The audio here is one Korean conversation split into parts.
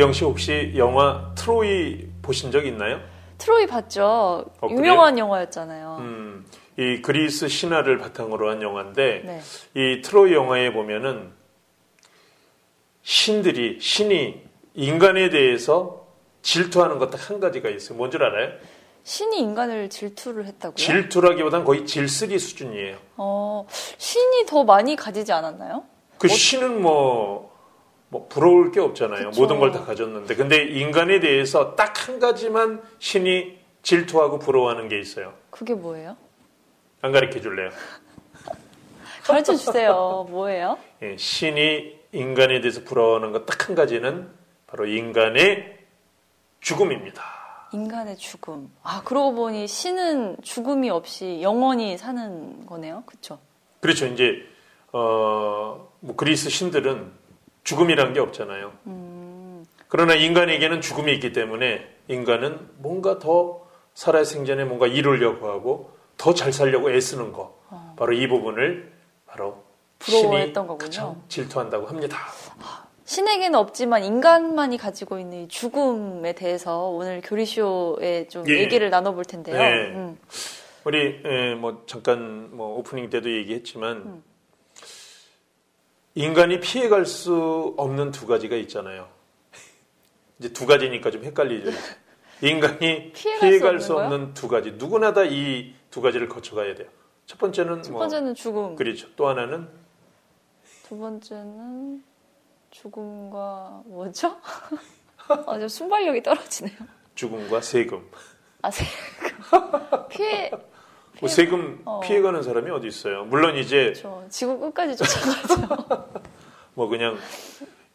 지영 씨 혹시 영화 트로이 보신 적 있나요? 트로이 봤죠. 어, 유명한 영화였잖아요. 음, 이 그리스 신화를 바탕으로 한 영화인데 네. 이 트로이 영화에 보면은 신들이 신이 인간에 대해서 질투하는 것 딱 한 가지가 있어요. 뭔 줄 알아요? 신이 인간을 질투를 했다고요? 질투라기보단 거의 질쓰리 수준이에요. 어, 신이 더 많이 가지지 않았나요? 그 신은 뭐, 뭐 부러울 게 없잖아요. 그쵸. 모든 걸 다 가졌는데. 근데 인간에 대해서 딱 한 가지만 신이 질투하고 부러워하는 게 있어요. 그게 뭐예요? 안 가르쳐 줄래요? 가르쳐 주세요. 뭐예요? 예, 신이 인간에 대해서 부러워하는 것 딱 한 가지는 바로 인간의 죽음입니다. 인간의 죽음. 아, 그러고 보니 신은 죽음이 없이 영원히 사는 거네요. 그쵸? 그렇죠. 이제 어, 뭐 그리스 신들은 죽음이란 게 없잖아요. 음, 그러나 인간에게는 죽음이 있기 때문에 인간은 뭔가 더 살아 생전에 뭔가 이루려고 하고 더 잘 살려고 애쓰는 거. 어. 바로 이 부분을 바로 신이 거군요. 그쵸? 질투한다고 합니다. 신에게는 없지만 인간만이 가지고 있는 이 죽음에 대해서 오늘 교리쇼에 좀 예. 얘기를 나눠볼 텐데요. 네. 음, 우리 에, 뭐 잠깐 뭐 오프닝 때도 얘기했지만 음. 인간이 피해갈 수 없는 두 가지가 있잖아요. 이제 두 가지니까 좀 헷갈리죠. 인간이 피해갈 피해갈, 수 수 없는 두 가지 누구나 다 이 두 가지를 거쳐가야 돼요. 첫 번째는 첫뭐 번째는 죽음, 그렇죠. 또 하나는 두 번째는 죽음과 뭐죠? 아, 좀 순발력이 떨어지네요. 죽음과 세금. 아, 세금. 피해, 뭐 세금 어. 피해가는 사람이 어디 있어요? 물론 이제 저 지구 끝까지 쫓아가죠. 뭐 그냥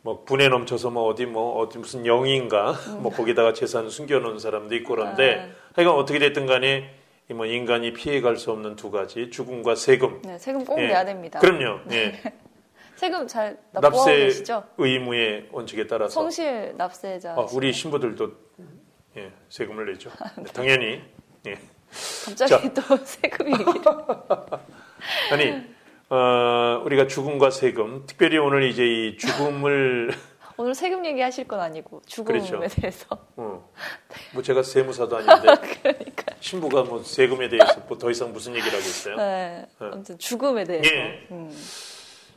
뭐 분에 넘쳐서 뭐 어디 뭐 어디 무슨 영인가 뭐 거기다가 재산 숨겨놓은 사람도 있고 그런데 네. 하여간 어떻게 됐든 간에 이뭐 인간이 피해갈 수 없는 두 가지 죽음과 세금. 네, 세금 꼭 예. 내야 됩니다. 그럼요. 예. 세금 잘 납부하고 납세 계시죠? 의무의 원칙에 따라서 성실 납세자. 어, 우리 신부들도 예, 세금을 내죠. 네, 당연히. 예. 갑자기 또 세금 얘기를. 아니 어, 우리가 죽음과 세금, 특별히 오늘 이제 이 죽음을 오늘 세금 얘기하실 건 아니고 죽음에 그렇죠. 대해서. 어, 뭐 제가 세무사도 아닌데 그러니까. 신부가 뭐 세금에 대해서 뭐 더 이상 무슨 얘기를 하겠어요? 네. 아무튼 죽음에 대해서. 예. 음.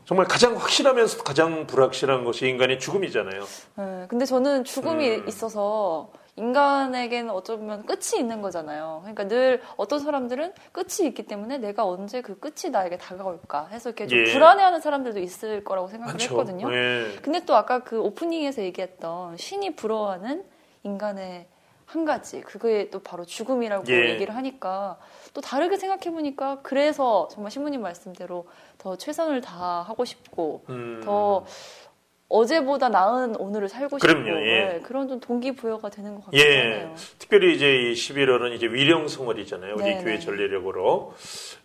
정말 가장 확실하면서 가장 불확실한 것이 인간의 죽음이잖아요. 네, 근데 저는 죽음이 음. 있어서 인간에게는 어쩌면 끝이 있는 거잖아요. 그러니까 늘 어떤 사람들은 끝이 있기 때문에 내가 언제 그 끝이 나에게 다가올까 해서 이렇게 좀 예. 불안해하는 사람들도 있을 거라고 생각을 많죠. 했거든요. 예. 근데 또 아까 그 오프닝에서 얘기했던 신이 부러워하는 인간의 한 가지 그게 또 바로 죽음이라고 예. 얘기를 하니까 또 다르게 생각해 보니까 그래서 정말 신부님 말씀대로 더 최선을 다하고 싶고 음, 더 어제보다 나은 오늘을 살고 그럼요, 싶고 예. 네, 그런 좀 동기부여가 되는 것 예. 하네요. 특별히 이제 이 11월은 이제 위령성월이잖아요. 우리 네, 교회 네. 전례력으로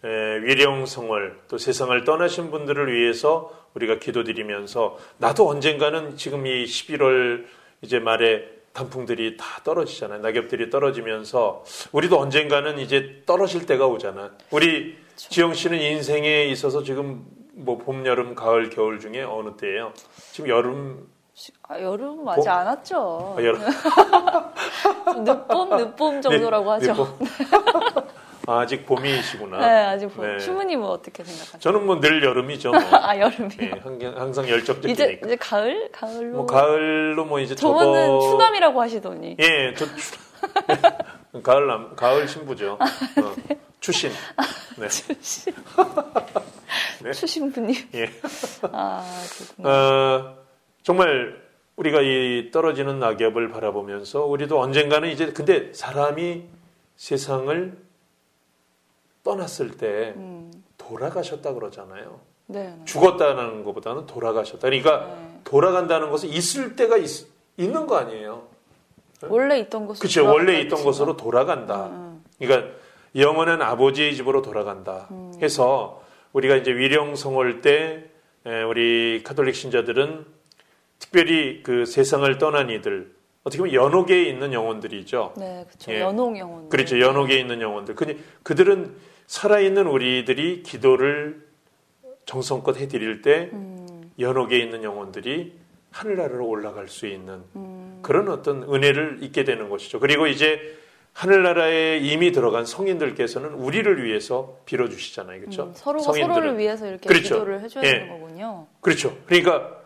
에, 위령성월 또 세상을 떠나신 분들을 위해서 우리가 기도드리면서 나도 언젠가는 지금 이 11월 이제 말에 단풍들이 다 떨어지잖아요. 낙엽들이 떨어지면서 우리도 언젠가는 이제 떨어질 때가 오잖아. 우리 지영 씨는 인생에 있어서 지금 뭐 봄, 여름, 가을, 겨울 중에 어느 때예요? 지금 여름, 아, 여름 아직 안 왔죠. 아, 여름 늦봄, 늦봄 정도라고 네, 하죠. 봄. 아, 아직 봄이시구나. 네, 아직 봄. 네. 신부님은 어떻게 생각하세요? 저는 뭐 늘 여름이죠. 뭐. 아, 여름이요. 예, 항- 항상 이제 열정적이니까. 이제 가을? 가을로. 뭐 가을로 뭐 이제 저번은 접어. 추남이라고 하시더니. 예, 저 추... 가을 남 가을 신부죠. 어, 추신. 네. 네. 추신부님. 예. 아, 그렇구나. 어, 정말 우리가 이 떨어지는 낙엽을 바라보면서 우리도 언젠가는 이제 근데 사람이 세상을 떠났을 때 음, 돌아가셨다 그러잖아요. 네. 네. 죽었다는 것보다는 돌아가셨다. 그러니까 네. 돌아간다는 것은 있을 때가 있, 있는 거 아니에요. 원래 있던 곳으로. 그렇죠. 원래 있던 돌아간다 곳으로 돌아간다. 음, 그러니까 영원한 아버지의 집으로 돌아간다. 음. 해서 우리가 이제 위령성월 때 에, 우리 카톨릭 신자들은 특별히 그 세상을 떠난 이들 어떻게 보면 연옥에 있는 영혼들이죠. 네, 그렇죠. 예. 연홍 영혼. 그렇죠. 연옥에 있는 영혼들. 그, 그들은 살아있는 우리들이 기도를 정성껏 해드릴 때 음, 연옥에 있는 영혼들이 하늘나라로 올라갈 수 있는 음. 그런 어떤 은혜를 잊게 되는 것이죠. 그리고 이제 하늘나라에 이미 들어간 성인들께서는 우리를 위해서 빌어주시잖아요. 그렇죠? 음, 서로가 성인들은. 서로를 위해서 이렇게 그렇죠. 기도를 해줘야 예. 되는 거군요. 그렇죠. 그러니까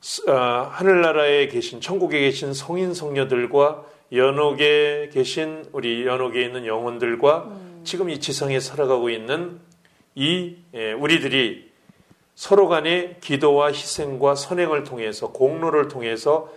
스- 아, 하늘나라에 계신 천국에 계신 성인 성녀들과 연옥에 계신 우리 연옥에 있는 영혼들과 음. 지금 이 지상에 살아가고 있는 이 예, 우리들이 서로 간의 기도와 희생과 선행을 통해서 공로를 통해서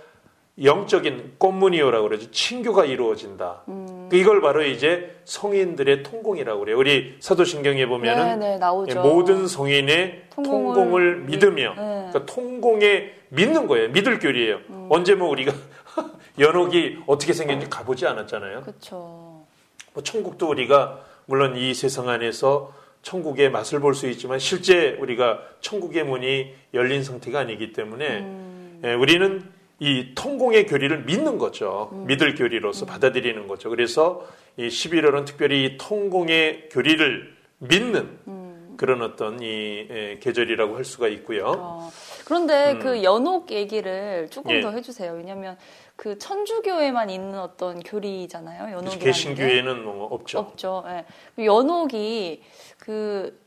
영적인 꽃무니오라고 그러죠. 친교가 이루어진다. 음. 이걸 바로 이제 성인들의 통공이라고 그래요. 우리 사도신경에 보면은 네, 네. 예, 모든 성인의 통공을 통공을, 믿- 믿으며 네. 그러니까 통공에 믿는 거예요. 믿을 교리예요. 음. 언제 뭐 우리가 연옥이 어떻게 생겼는지 가보지 않았잖아요. 그렇죠. 뭐 천국도 우리가 물론 이 세상 안에서 천국의 맛을 볼 수 있지만 실제 우리가 천국의 문이 열린 상태가 아니기 때문에 음. 예, 우리는 이 통공의 교리를 믿는 거죠. 음. 믿을 교리로서 받아들이는 거죠. 그래서 이 11월은 특별히 이 통공의 교리를 믿는 음. 그런 어떤 이 예, 계절이라고 할 수가 있고요. 어, 그런데 음. 그 연옥 얘기를 조금 예. 더 해주세요. 왜냐하면 그 천주교에만 있는 어떤 교리잖아요. 연옥이 개신교회는 뭐 없죠. 없죠. 예. 그 연옥이 그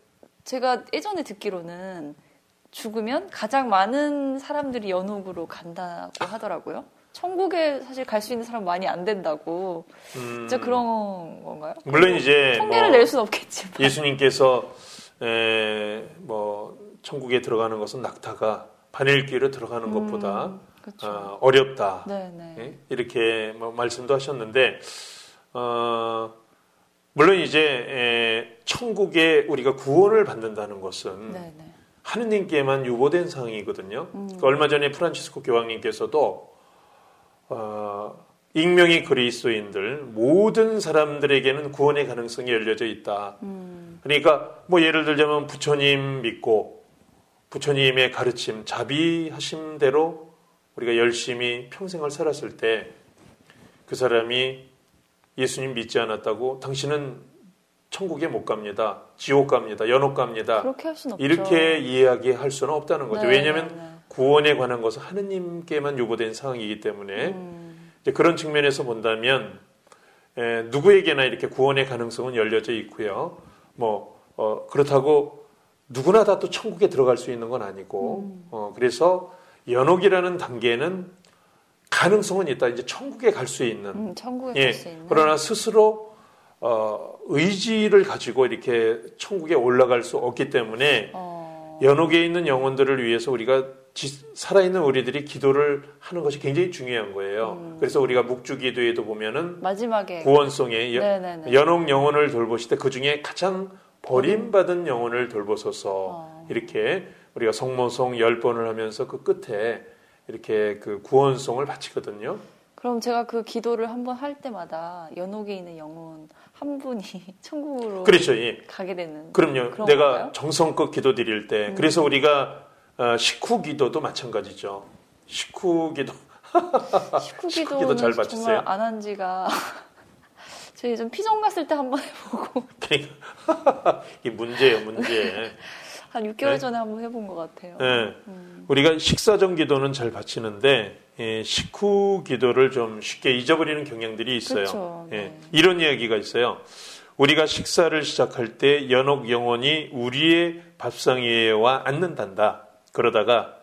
제가 예전에 듣기로는 죽으면 가장 많은 사람들이 연옥으로 간다고 하더라고요. 천국에 사실 갈 수 있는 사람 많이 안 된다고. 음, 진짜 그런 건가요? 물론 이제 통계를 뭐 낼 수는 없겠지만. 예수님께서 에, 뭐 천국에 들어가는 것은 낙타가 바늘귀로 들어가는 것보다 그렇죠. 아, 어렵다. 네네. 예? 이렇게 뭐 말씀도 하셨는데 어, 물론 이제 에, 천국에 우리가 구원을 받는다는 것은 네네. 하느님께만 유보된 상황이거든요. 음. 그러니까 얼마 전에 프란치스코 교황님께서도 어, 익명의 그리스도인들 모든 사람들에게는 구원의 가능성이 열려져 있다. 음. 그러니까 뭐 예를 들자면 부처님 믿고 부처님의 가르침 자비하심대로 우리가 열심히 평생을 살았을 때 그 사람이 예수님 믿지 않았다고 당신은 천국에 못 갑니다. 지옥 갑니다. 연옥 갑니다. 그렇게 할 수는 없죠. 이렇게 이야기할 수는 없다는 거죠. 네, 왜냐하면 네, 네. 구원에 관한 것은 하느님께만 유보된 상황이기 때문에 음. 그런 측면에서 본다면 에, 누구에게나 이렇게 구원의 가능성은 열려져 있고요. 뭐 어, 그렇다고 누구나 다 또 천국에 들어갈 수 있는 건 아니고 음. 어, 그래서 연옥이라는 단계는 가능성은 있다. 이제 천국에 갈 수 있는 음, 천국에 예, 갈 수 있는. 그러나 스스로 어, 의지를 가지고 이렇게 천국에 올라갈 수 없기 때문에 어, 연옥에 있는 영혼들을 위해서 우리가 지- 살아있는 우리들이 기도를 하는 것이 굉장히 중요한 거예요. 음. 그래서 우리가 묵주기도에도 보면은 마지막에 구원송에 여-. 연옥 영혼을 돌보실 때그 중에 가장 버림받은 영혼을 돌보소서 어. 이렇게 우리가 성모송 열 번을 하면서 그 끝에 이렇게 그 구원송을 바치거든요. 그럼 제가 그 기도를 한번 할 때마다 연옥에 있는 영혼 한 분이 천국으로 그렇죠. 예. 가게 되는. 그럼요. 내가 건가요? 정성껏 기도 드릴 때 음. 그래서 우리가 어, 식후 기도도 마찬가지죠. 식후 기도 식후 기도는 기도 잘 정말 받으세요? 안한 지가 저희 좀 피정 갔을 때 한번 해보고 그러니까 이 문제예요, 문제. 한 6개월 네. 전에 한번 해본 것 같아요. 예. 음. 우리가 식사 전 기도는 잘 바치는데 예, 식후 기도를 좀 쉽게 잊어버리는 경향들이 있어요. 그렇죠. 예, 네. 이런 이야기가 있어요. 우리가 식사를 시작할 때 연옥 영혼이 우리의 밥상 위에 와 앉는단다. 그러다가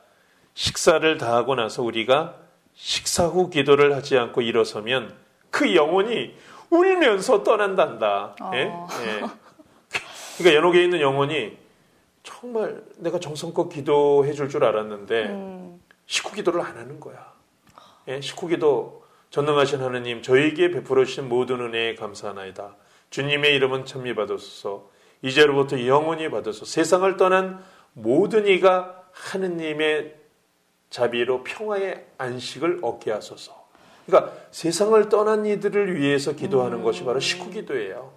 식사를 다 하고 나서 우리가 식사 후 기도를 하지 않고 일어서면 그 영혼이 울면서 떠난단다. 예? 어. 예. 그러니까 연옥에 있는 영혼이 정말 내가 정성껏 기도해 줄 줄 알았는데 음, 식후 기도를 안 하는 거야. 예, 식후 기도 전능하신 하느님 저에게 베풀어 주신 모든 은혜에 감사하나이다. 주님의 이름은 찬미 받으소서. 이제로부터 영원히 받으소서. 세상을 떠난 모든 이가 하느님의 자비로 평화의 안식을 얻게 하소서. 그러니까 세상을 떠난 이들을 위해서 기도하는 음. 것이 바로 식후 기도예요.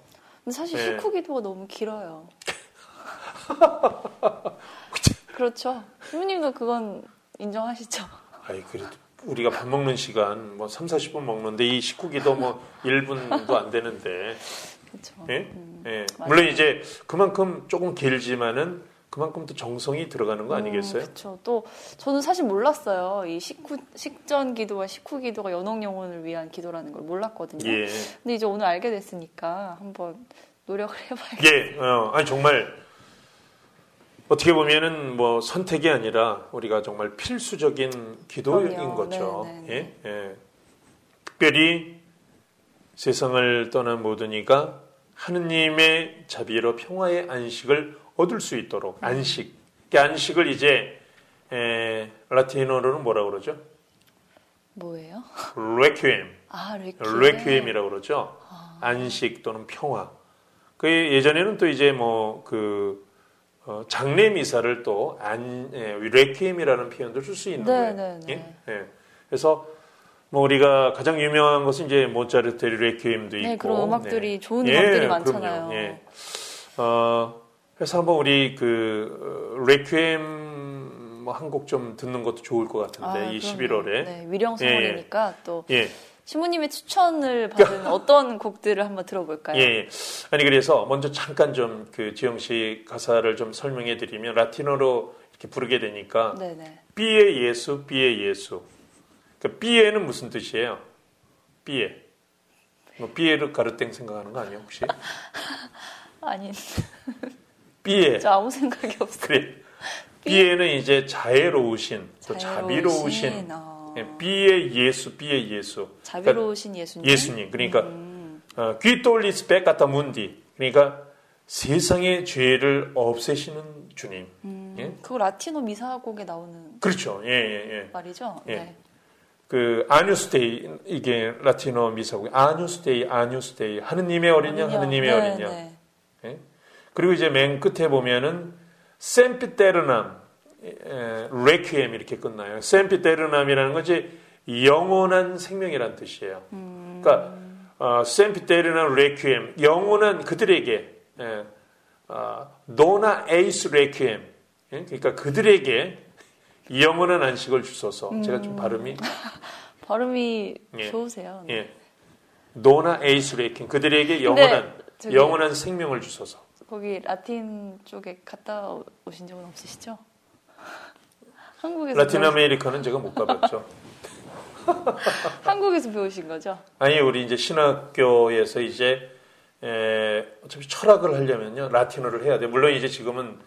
근데 사실 네. 식후 기도가 너무 길어요. 그렇죠. 부모님도 그건 인정하시죠. 아이 그래도 우리가 밥 먹는 시간 뭐 3, 40분 먹는데 이 식후 기도 뭐 1분도 안 되는데 그렇죠. 예? 음, 예. 물론 이제 그만큼 조금 길지만은 그만큼 또 정성이 들어가는 거 아니겠어요? 그렇죠. 또 저는 사실 몰랐어요. 이 식후, 식전 기도와 식후 기도가 연옥 영혼을 위한 기도라는 걸 몰랐거든요. 예. 근데 이제 오늘 알게 됐으니까 한번 노력을 해봐야겠어요. 예, 어, 아니 정말 어떻게 보면은 뭐 선택이 아니라 우리가 정말 필수적인 기도인 그럼요. 거죠. 네, 네, 예, 예. 특별히 세상을 떠난 모든 이가 하느님의 자비로 평화의 안식을 얻을 수 있도록 안식. 그 안식을 이제 에, 라틴어로는 뭐라 그러죠? 뭐예요? 레퀴엠. 아, 레퀴엠. 레퀴엠이라고 그러죠. 안식 또는 평화. 그 예전에는 또 이제 뭐그 어, 장례 미사를 또 안, 예, 레퀴엠이라는 표현도 쓸 수 있는 네, 거예요. 네, 네. 예? 예. 그래서 뭐 우리가 가장 유명한 것은 이제 모차르트 레퀴엠도 있고 네, 그런 음악들이 좋은 예, 음악들이. 많잖아요. 예. 어, 그래서 한번 우리 그 어, 레퀴엠 뭐 한 곡 좀 듣는 것도 좋을 것 같은데 아, 이 그럼요. 11월에 네, 위령 성월이니까 또 예. 신부님의 추천을 받은 어떤 곡들을 한번 들어볼까요? 예, 예. 아니 그래서 먼저 잠깐 좀 그 지영 씨 가사를 좀 설명해 드리면 라틴어로 이렇게 부르게 되니까 네네. Pie Jesu, Pie Jesu. 그 B에는 무슨 뜻이에요? B에. 뭐 B에를 가르땡 생각하는 거 아니에요 혹시? 아니, B에. 저 아무 생각이 없어요. 그래. B에는 이제 자애로우신, 또 자비로우신, 자비로우신. 어, 예, B의 예수, B의 예수. 자비로우신 예수님. 예수님. 그러니까 음, 어, 귀돌리스 백가타 문디. 그러니까 세상의 죄를 없애시는 주님. 음, 예? 그거 라틴어 미사곡에 나오는 그렇죠. 예, 예, 예. 말이죠? 예. 네. 그 Agnus Dei 이게 라틴어 미사고 Agnus Dei Agnus Dei 하느님의 어린 양 하느님의 네, 어린 양. 네. 예? 그리고 이제 맨 끝에 보면은 sempiternam 에, requiem 이렇게 끝나요. sempiternam이라는 건 이제 영원한 생명이라는 뜻이에요. 음, 그러니까 어, sempiternam requiem 영원한 그들에게 예, 어, dona eis requiem 예? 그러니까 그들에게 영원한 안식을 주소서. 제가 좀 발음이 발음이 예. 좋으세요. 네. 예. dona eis requiem 그들에게 영원한 저기- 영원한 생명을 주소서. 거기 라틴 쪽에 갔다 오신 적은 없으시죠? 한국에서 라틴 아메리카는 제가 못 가봤죠. 한국에서 배우신 거죠? 아니 우리 이제 신학교에서 이제 에, 어차피 철학을 하려면요 라틴어를 해야 돼. 물론 이제 지금은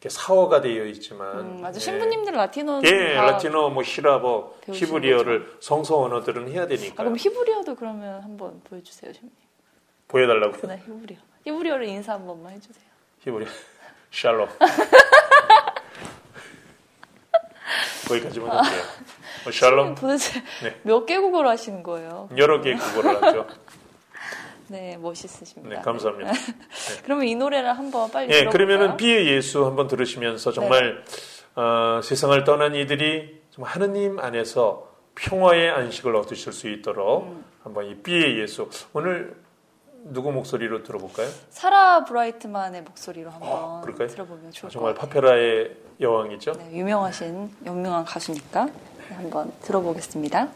이렇게 사어가 되어 있지만 음, 맞아. 예. 신부님들 라틴어는 예, 다 라틴어, 뭐 히라버, 배우신 히브리어를 성서 언어들은 해야 되니까 아, 그럼 히브리어도 그러면 한번 보여주세요, 신부님. 보여달라고 네, 히브리어. 히브리어로 인사 한 번만 해주세요. 히브리 샬롬 거기까지만 할게요. 뭐 샬롬 도대체 네. 몇 개국어를 하시는 거예요? 여러 개 국어를 하죠. 네, 멋있으십니다. 네, 감사합니다. 그러면 이 노래를 한번 빨리 예, 들어볼까요? 그러면은 비의 예수 한번 들으시면서 정말 어, 세상을 떠난 이들이 정말 하느님 안에서 평화의 안식을 얻으실 수 있도록 음. 한번 이 비의 예수 오늘 누구 목소리로 들어볼까요? 사라 브라이트만의 목소리로 한번 어? 들어보면 좋을 아, 것 정말 같아요. 파페라의 여왕이죠. 네, 유명하신 유명한 가수니까 네, 한번 들어보겠습니다.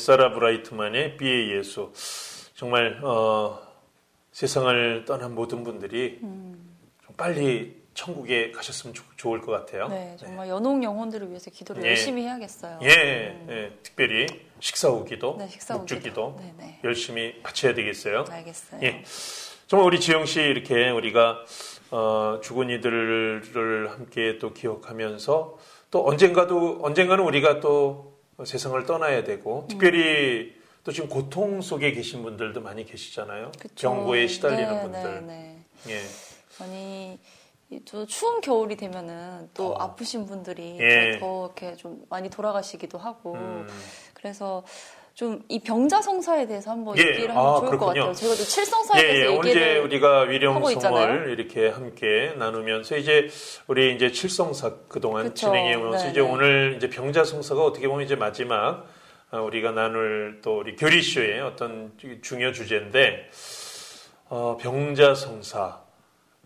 사라 브라이트만의 비의 예수. 정말 어, 세상을 떠난 모든 분들이 음. 좀 빨리 천국에 가셨으면 조, 좋을 것 같아요. 네, 정말 네. 연옥 영혼들을 위해서 기도를 예. 열심히 해야겠어요. 예, 음. 예, 특별히 식사 후기도, 네, 식사 묵주기도 네, 네. 열심히 바쳐야 되겠어요. 알겠어요. 예, 정말 우리 지영 씨 이렇게 우리가 어, 죽은 이들을 함께 또 기억하면서 또 언젠가도 언젠가는 우리가 또 세상을 떠나야 되고 특별히 음. 또 지금 고통 속에 계신 분들도 많이 계시잖아요. 그쵸. 병고에 시달리는 네, 분들. 네, 네. 예. 아니 또 추운 겨울이 되면은 또 어. 아프신 분들이 예. 더 이렇게 좀 많이 돌아가시기도 하고 음. 그래서 좀 이 병자성사에 대해서 한번 예. 얘기를 하면 아, 좋을 그렇군요. 것 같아요. 제가 또 칠성사에 예, 대해서 예. 얘기를 언제 우리가 위령성을 이렇게 함께 나누면서 이제 우리 이제 칠성사 그동안 그쵸. 진행해 오면서 이제 오늘 이제 병자성사가 어떻게 보면 이제 마지막 어, 우리가 나눌 또 우리 교리쇼의 어떤 중요 주제인데 어, 병자성사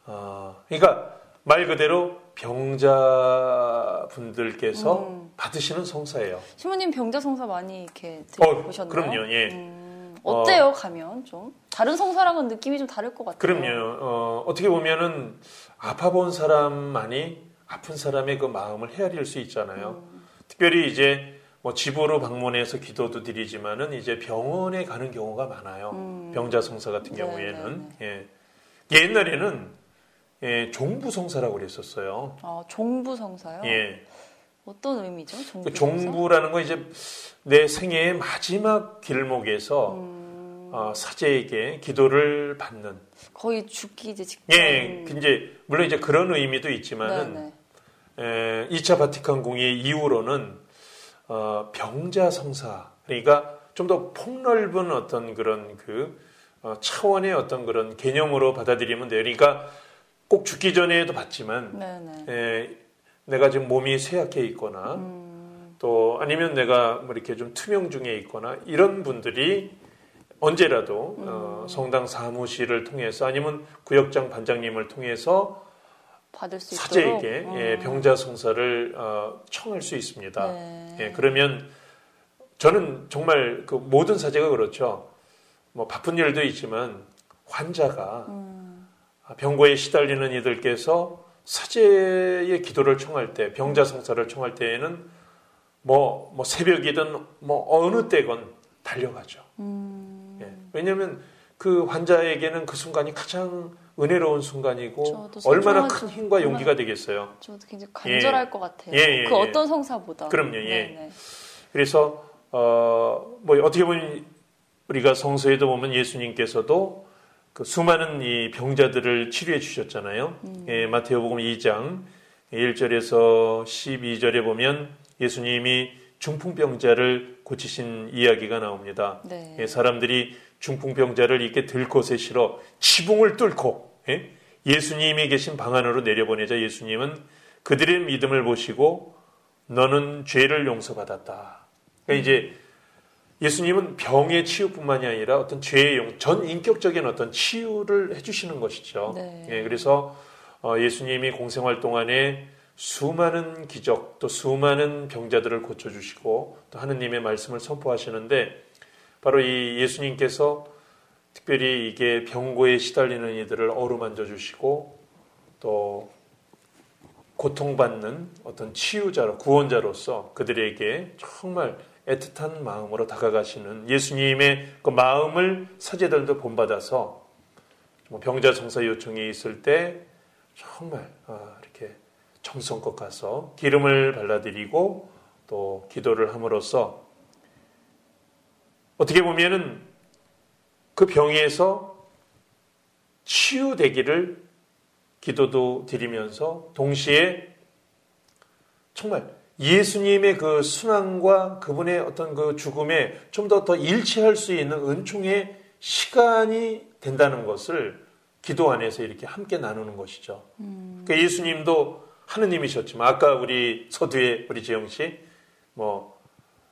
어, 그러니까 말 그대로 병자분들께서 음. 받으시는 성사예요. 신부님 병자 성사 많이 이렇게 들어보셨나요? 어, 그럼요. 예. 음, 어때요? 어, 가면 좀 다른 성사랑은 느낌이 좀 다를 것 같아요. 그럼요. 어, 어떻게 보면은 아파 본 사람만이 아픈 사람의 그 마음을 헤아릴 수 있잖아요. 음. 특별히 이제 뭐 집으로 방문해서 기도도 드리지만은 이제 병원에 가는 경우가 많아요. 음. 병자 성사 같은 네, 경우에는 네, 네. 예. 옛날에는 예, 종부 성사라고 그랬었어요. 아, 종부 성사요? 예. 어떤 의미죠? 종부 그 종부라는 건 이제 내 생애의 마지막 길목에서 음... 어, 사제에게 기도를 받는 거의 죽기 이제 직전. 예, 이제 물론 이제 그런 의미도 있지만은 에, 2차 바티칸 공의 이후로는 어, 병자 성사 그러니까 좀 더 폭넓은 어떤 그런 그 어, 차원의 어떤 그런 개념으로 받아들이면 돼요. 그러니까 꼭 죽기 전에도 봤지만 에, 예, 내가 지금 몸이 쇠약해 있거나 음. 또 아니면 내가 뭐 이렇게 좀 투명 중에 있거나 이런 분들이 언제라도 어, 음. 어, 성당 사무실을 통해서 아니면 구역장 반장님을 통해서 사제에게 예, 음. 병자 성사를 어, 청할 수 있습니다. 네. 예, 그러면 저는 정말 그 모든 사제가 그렇죠. 뭐 바쁜 일도 있지만 환자가 음. 아, 병고에 시달리는 이들께서 사제의 기도를 청할 때, 병자 성사를 청할 때에는 뭐, 뭐 새벽이든 뭐 어느 때건 달려가죠. 음... 예. 왜냐하면 그 환자에게는 그 순간이 가장 은혜로운 순간이고 얼마나 큰 힘과 용기가 되겠어요. 저도 굉장히 간절할 예. 것 같아요. 예, 예, 그 예. 어떤 성사보다. 그럼요. 예. 네네. 네. 그래서 어, 뭐 어떻게 보면 우리가 성서에도 보면 예수님께서도 그 수많은 이 병자들을 치료해 주셨잖아요. 음. 예, 마테오복음 2장 1절에서 12절에 보면 예수님이 중풍병자를 고치신 이야기가 나옵니다. 네. 예, 사람들이 중풍병자를 이렇게 들 곳에 실어 지붕을 뚫고 예? 수님이 계신 방 안으로 내려보내자 예수님은 그들의 믿음을 보시고 너는 죄를 용서받았다. 그러니까 이제 예수님은 병의 치유뿐만이 아니라 어떤 죄의 용, 전 인격적인 어떤 치유를 해주시는 것이죠. 네. 예, 그래서 어, 예수님이 공생활 동안에 수많은 기적 또 수많은 병자들을 고쳐주시고 또 하느님의 말씀을 선포하시는데 바로 이 예수님께서 특별히 이게 병고에 시달리는 이들을 어루만져 주시고 또 고통받는 어떤 치유자로 구원자로서 그들에게 정말 애틋한 마음으로 다가가시는 예수님의 그 마음을 사제들도 본받아서 병자 성사 요청이 있을 때 정말 아, 이렇게 정성껏 가서 기름을 발라드리고 또 기도를 함으로써 어떻게 보면은 그 병에서 치유되기를 기도도 드리면서 동시에 정말 예수님의 그 순환과 그분의 어떤 그 죽음에 좀 더 더 일치할 수 있는 은총의 시간이 된다는 것을 기도 안에서 이렇게 함께 나누는 것이죠. 음. 그러니까 예수님도 하느님이셨지만 아까 우리 서두에 우리 지영 씨 뭐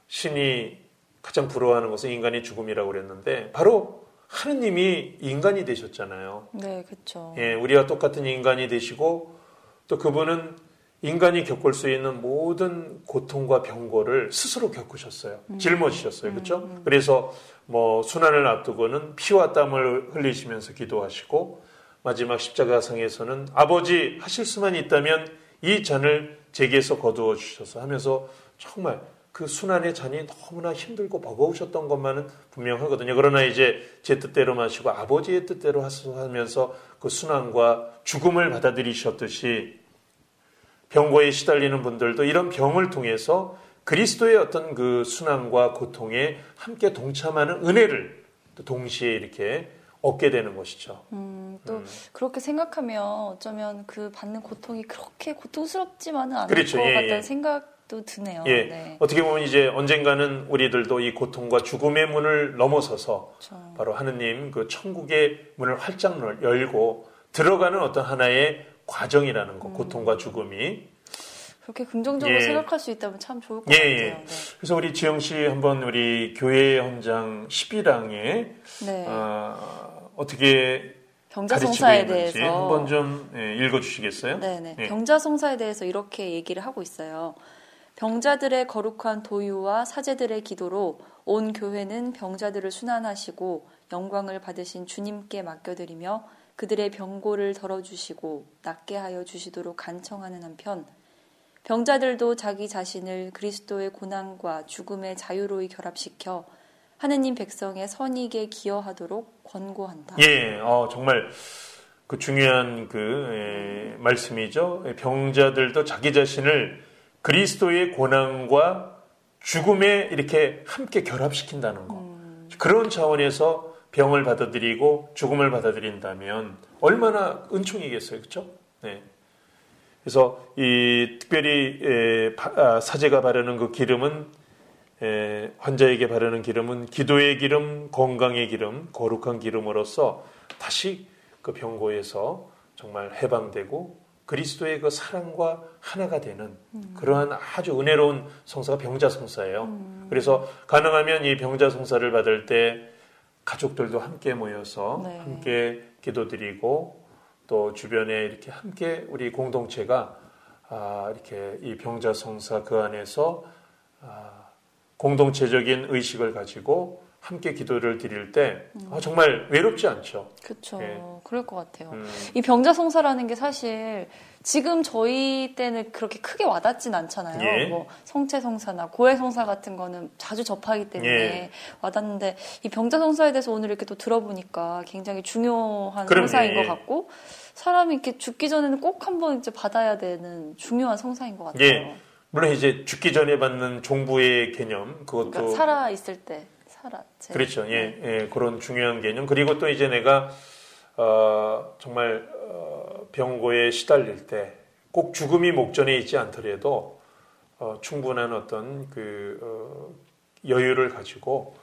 신이 가장 부러워하는 것은 인간의 죽음이라고 그랬는데 바로 하느님이 인간이 되셨잖아요. 네, 그렇죠. 예, 우리와 똑같은 인간이 되시고 또 그분은 인간이 겪을 수 있는 모든 고통과 병고를 스스로 겪으셨어요. 짊어지셨어요. 그렇죠? 그래서 뭐 순환을 앞두고는 피와 땀을 흘리시면서 기도하시고 마지막 십자가상에서는 아버지 하실 수만 있다면 이 잔을 제게서 거두어 주셔서 하면서 정말 그 순환의 잔이 너무나 힘들고 버거우셨던 것만은 분명하거든요. 그러나 이제 제 뜻대로 마시고 아버지의 뜻대로 하면서 그 순환과 죽음을 받아들이셨듯이 병고에 시달리는 분들도 이런 병을 통해서 그리스도의 어떤 그 순환과 고통에 함께 동참하는 은혜를 동시에 이렇게 얻게 되는 것이죠. 음, 또 음. 그렇게 생각하면 어쩌면 그 받는 고통이 그렇게 고통스럽지만은 않을 그렇죠. 것 예, 같다는 예. 생각도 드네요. 예. 네. 어떻게 보면 이제 언젠가는 우리들도 이 고통과 죽음의 문을 넘어서서 그렇죠. 바로 하느님 그 천국의 문을 활짝 열고 들어가는 어떤 하나의 과정이라는 것, 음. 고통과 죽음이 그렇게 긍정적으로 예. 생각할 수 있다면 참 좋을 것 예, 같아요. 예. 네. 그래서 우리 지영 씨 한번 우리 교회 현장 11항에 네. 어, 어떻게 병자성사에 대해서 한번 좀 예, 읽어주시겠어요? 네네. 예. 병자성사에 대해서 이렇게 얘기를 하고 있어요. 병자들의 거룩한 도유와 사제들의 기도로 온 교회는 병자들을 순환하시고 영광을 받으신 주님께 맡겨드리며 그들의 병고를 덜어주시고 낫게 하여 주시도록 간청하는 한편 병자들도 자기 자신을 그리스도의 고난과 죽음의 자유로이 결합시켜 하느님 백성의 선익에 기여하도록 권고한다. 예, 어, 정말 그 중요한 그 에, 말씀이죠. 병자들도 자기 자신을 그리스도의 고난과 죽음에 이렇게 함께 결합시킨다는 거. 음. 그런 차원에서 병을 받아들이고 죽음을 받아들인다면 얼마나 은총이겠어요, 그렇죠? 네. 그래서 이 특별히 에, 바, 아, 사제가 바르는 그 기름은 에, 환자에게 바르는 기름은 기도의 기름, 건강의 기름, 거룩한 기름으로서 다시 그 병고에서 정말 해방되고 그리스도의 그 사랑과 하나가 되는 음. 그러한 아주 은혜로운 성사가 병자 성사예요. 음. 그래서 가능하면 이 병자 성사를 받을 때 가족들도 함께 모여서 네. 함께 기도드리고 또 주변에 이렇게 함께 우리 공동체가 아, 이렇게 이 병자 성사 그 안에서 아, 공동체적인 의식을 가지고 함께 기도를 드릴 때 음. 아, 정말 외롭지 않죠. 그렇죠. 예. 그럴 것 같아요. 음. 이 병자성사라는 게 사실 지금 저희 때는 그렇게 크게 와닿진 않잖아요. 예. 뭐 성체성사나 고해성사 같은 거는 자주 접하기 때문에 예. 와닿는데 이 병자성사에 대해서 오늘 이렇게 또 들어보니까 굉장히 중요한 그럼요. 성사인 것 예. 같고 사람이 이렇게 죽기 전에는 꼭 한번 이제 받아야 되는 중요한 성사인 것 같아요. 예. 물론 이제 죽기 전에 받는 종부의 개념 그것도 그러니까 살아 있을 때 살았지. 그렇죠. 예, 예, 그런 중요한 개념. 그리고 또 이제 내가 어, 정말 어, 병고에 시달릴 때 꼭 죽음이 목전에 있지 않더라도 어, 충분한 어떤 그 어, 여유를 가지고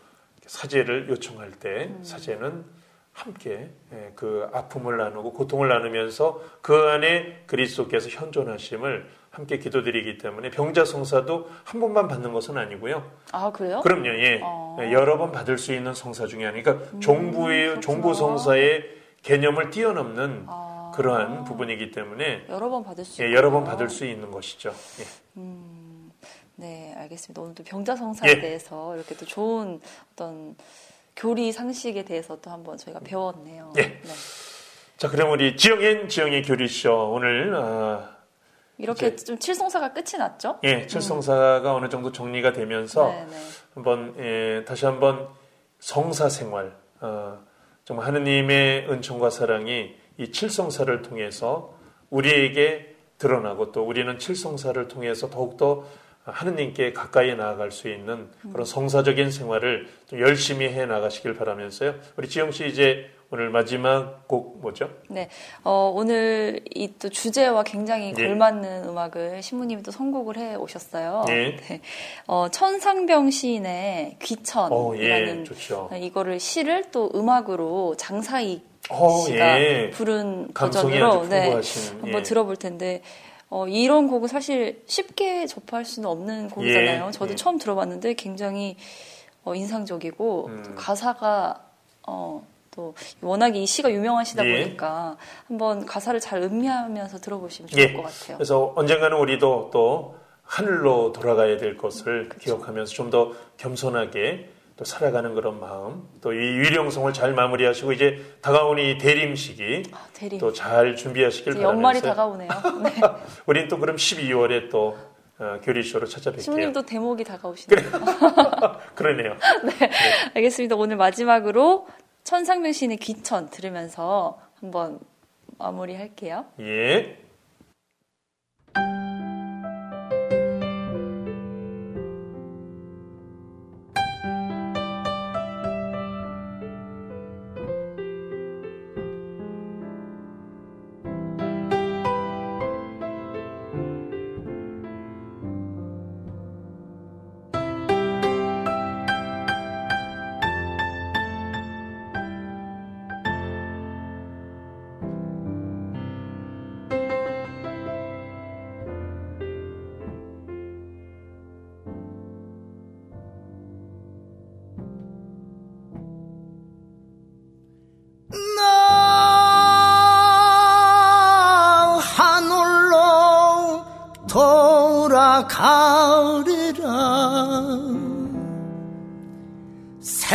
사제를 요청할 때 음. 사제는 함께 예, 그 아픔을 나누고 고통을 나누면서 그 안에 그리스도께서 현존하심을 함께 기도드리기 때문에 병자 성사도 한 번만 받는 것은 아니고요. 아 그래요? 그럼요. 예, 어. 여러 번 받을 수 있는 성사 중에 하나. 그러니까 음, 종부의 종부 성사의 개념을 뛰어넘는 아. 그러한 부분이기 때문에 여러 번 받을 수 예, 여러 번 받을 수 있는 것이죠. 예. 음, 네, 알겠습니다. 오늘 또 병자 성사에 예. 대해서 이렇게 또 좋은 어떤 교리 상식에 대해서 또 한번 저희가 배웠네요. 예. 네. 자, 그럼 우리 지영인 지영의 교리쇼 오늘 어, 이렇게 좀 칠성사가 끝이 났죠? 예, 칠성사가 음. 어느 정도 정리가 되면서 네네. 한번 예, 다시 한번 성사 생활 어, 정말 하느님의 은총과 사랑이 이 칠성사를 통해서 우리에게 드러나고 또 우리는 칠성사를 통해서 더욱더 하느님께 가까이 나아갈 수 있는 그런 성사적인 생활을 좀 열심히 해 나가시길 바라면서요. 우리 지영 씨 이제 오늘 마지막 곡 뭐죠? 네, 어, 오늘 이 또 주제와 굉장히 예. 걸맞는 음악을 신부님이 또 선곡을 해 오셨어요. 예. 네. 어, 천상병 시인의 어, 귀천이라는 예, 좋죠. 이거를 시를 또 음악으로 장사익 어, 씨가 예. 부른 버전으로 네, 한번 예. 들어볼 텐데 어, 이런 곡은 사실 쉽게 접할 수는 없는 곡이잖아요. 예, 저도 예. 처음 들어봤는데 굉장히 어, 인상적이고 음. 또 가사가 어, 또 워낙에 이 시가 유명하시다 예. 보니까 한번 가사를 잘 음미하면서 들어보시면 좋을 예. 것 같아요. 그래서 언젠가는 우리도 또 하늘로 돌아가야 될 것을 기억하면서 좀 더 겸손하게 또 살아가는 그런 마음, 또 이 위령성을 잘 마무리하시고 이제 다가오는 이 대림식이 아, 대리. 또잘 준비하시길 이제 연말이 바라면서 다가오네요. 네. 우린 또 그럼 12월에 또 어, 교리쇼로 찾아뵐게요. 신부님도 대목이 다가오시네요. 그러네요. 알겠습니다. 오늘 마지막으로 천상명 시인의 귀천 들으면서 한번 마무리할게요. 예.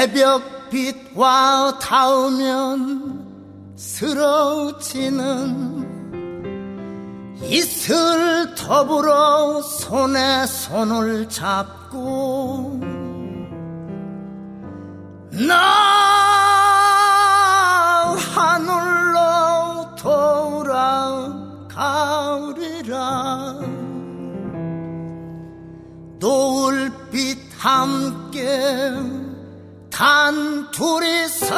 새벽빛과 닿으면 쓰러지는 이슬 더불어 손에 손을 잡고 나 하늘로 돌아가리라. 노을빛 함께 단 둘이서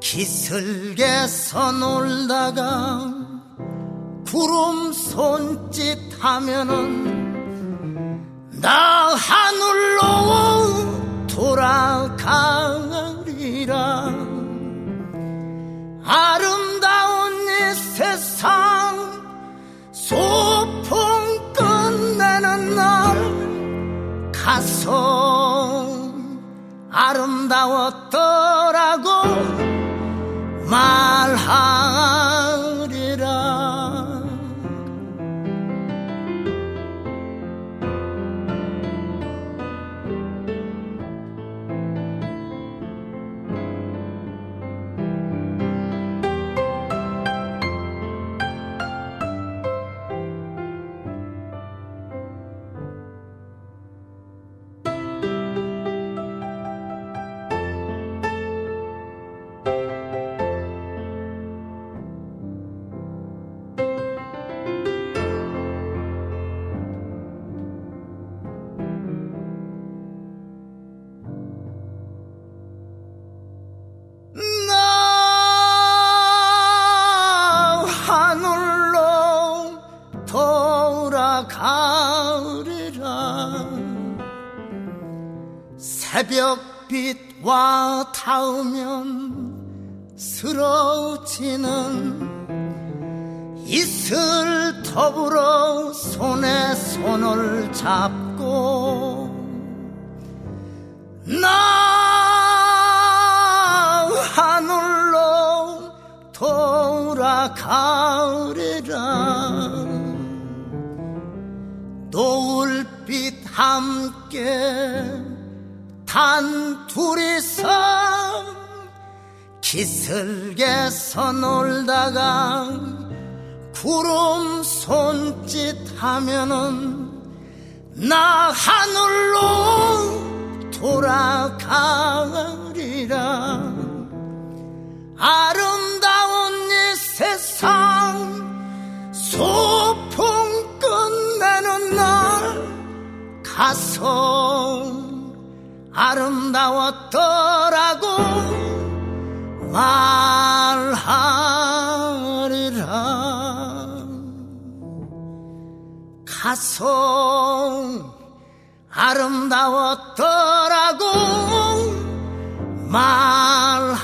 기슭에서 놀다가 구름 손짓 하면은 나 하늘로 돌아가리라. 아름다운 이 세상 소풍 끝내는 날 가서 아름다웠더라고 말하 손을 잡고 나 하늘로 돌아가리라. 노을빛 함께 단 둘이서 기슭에서 놀다가 구름 손짓 하면은 나 하늘로 돌아가리라. 아름다운 이 세상 소풍 끝내는 날 가서 아름다웠더라고 말하 가송 아름다웠더라고 말하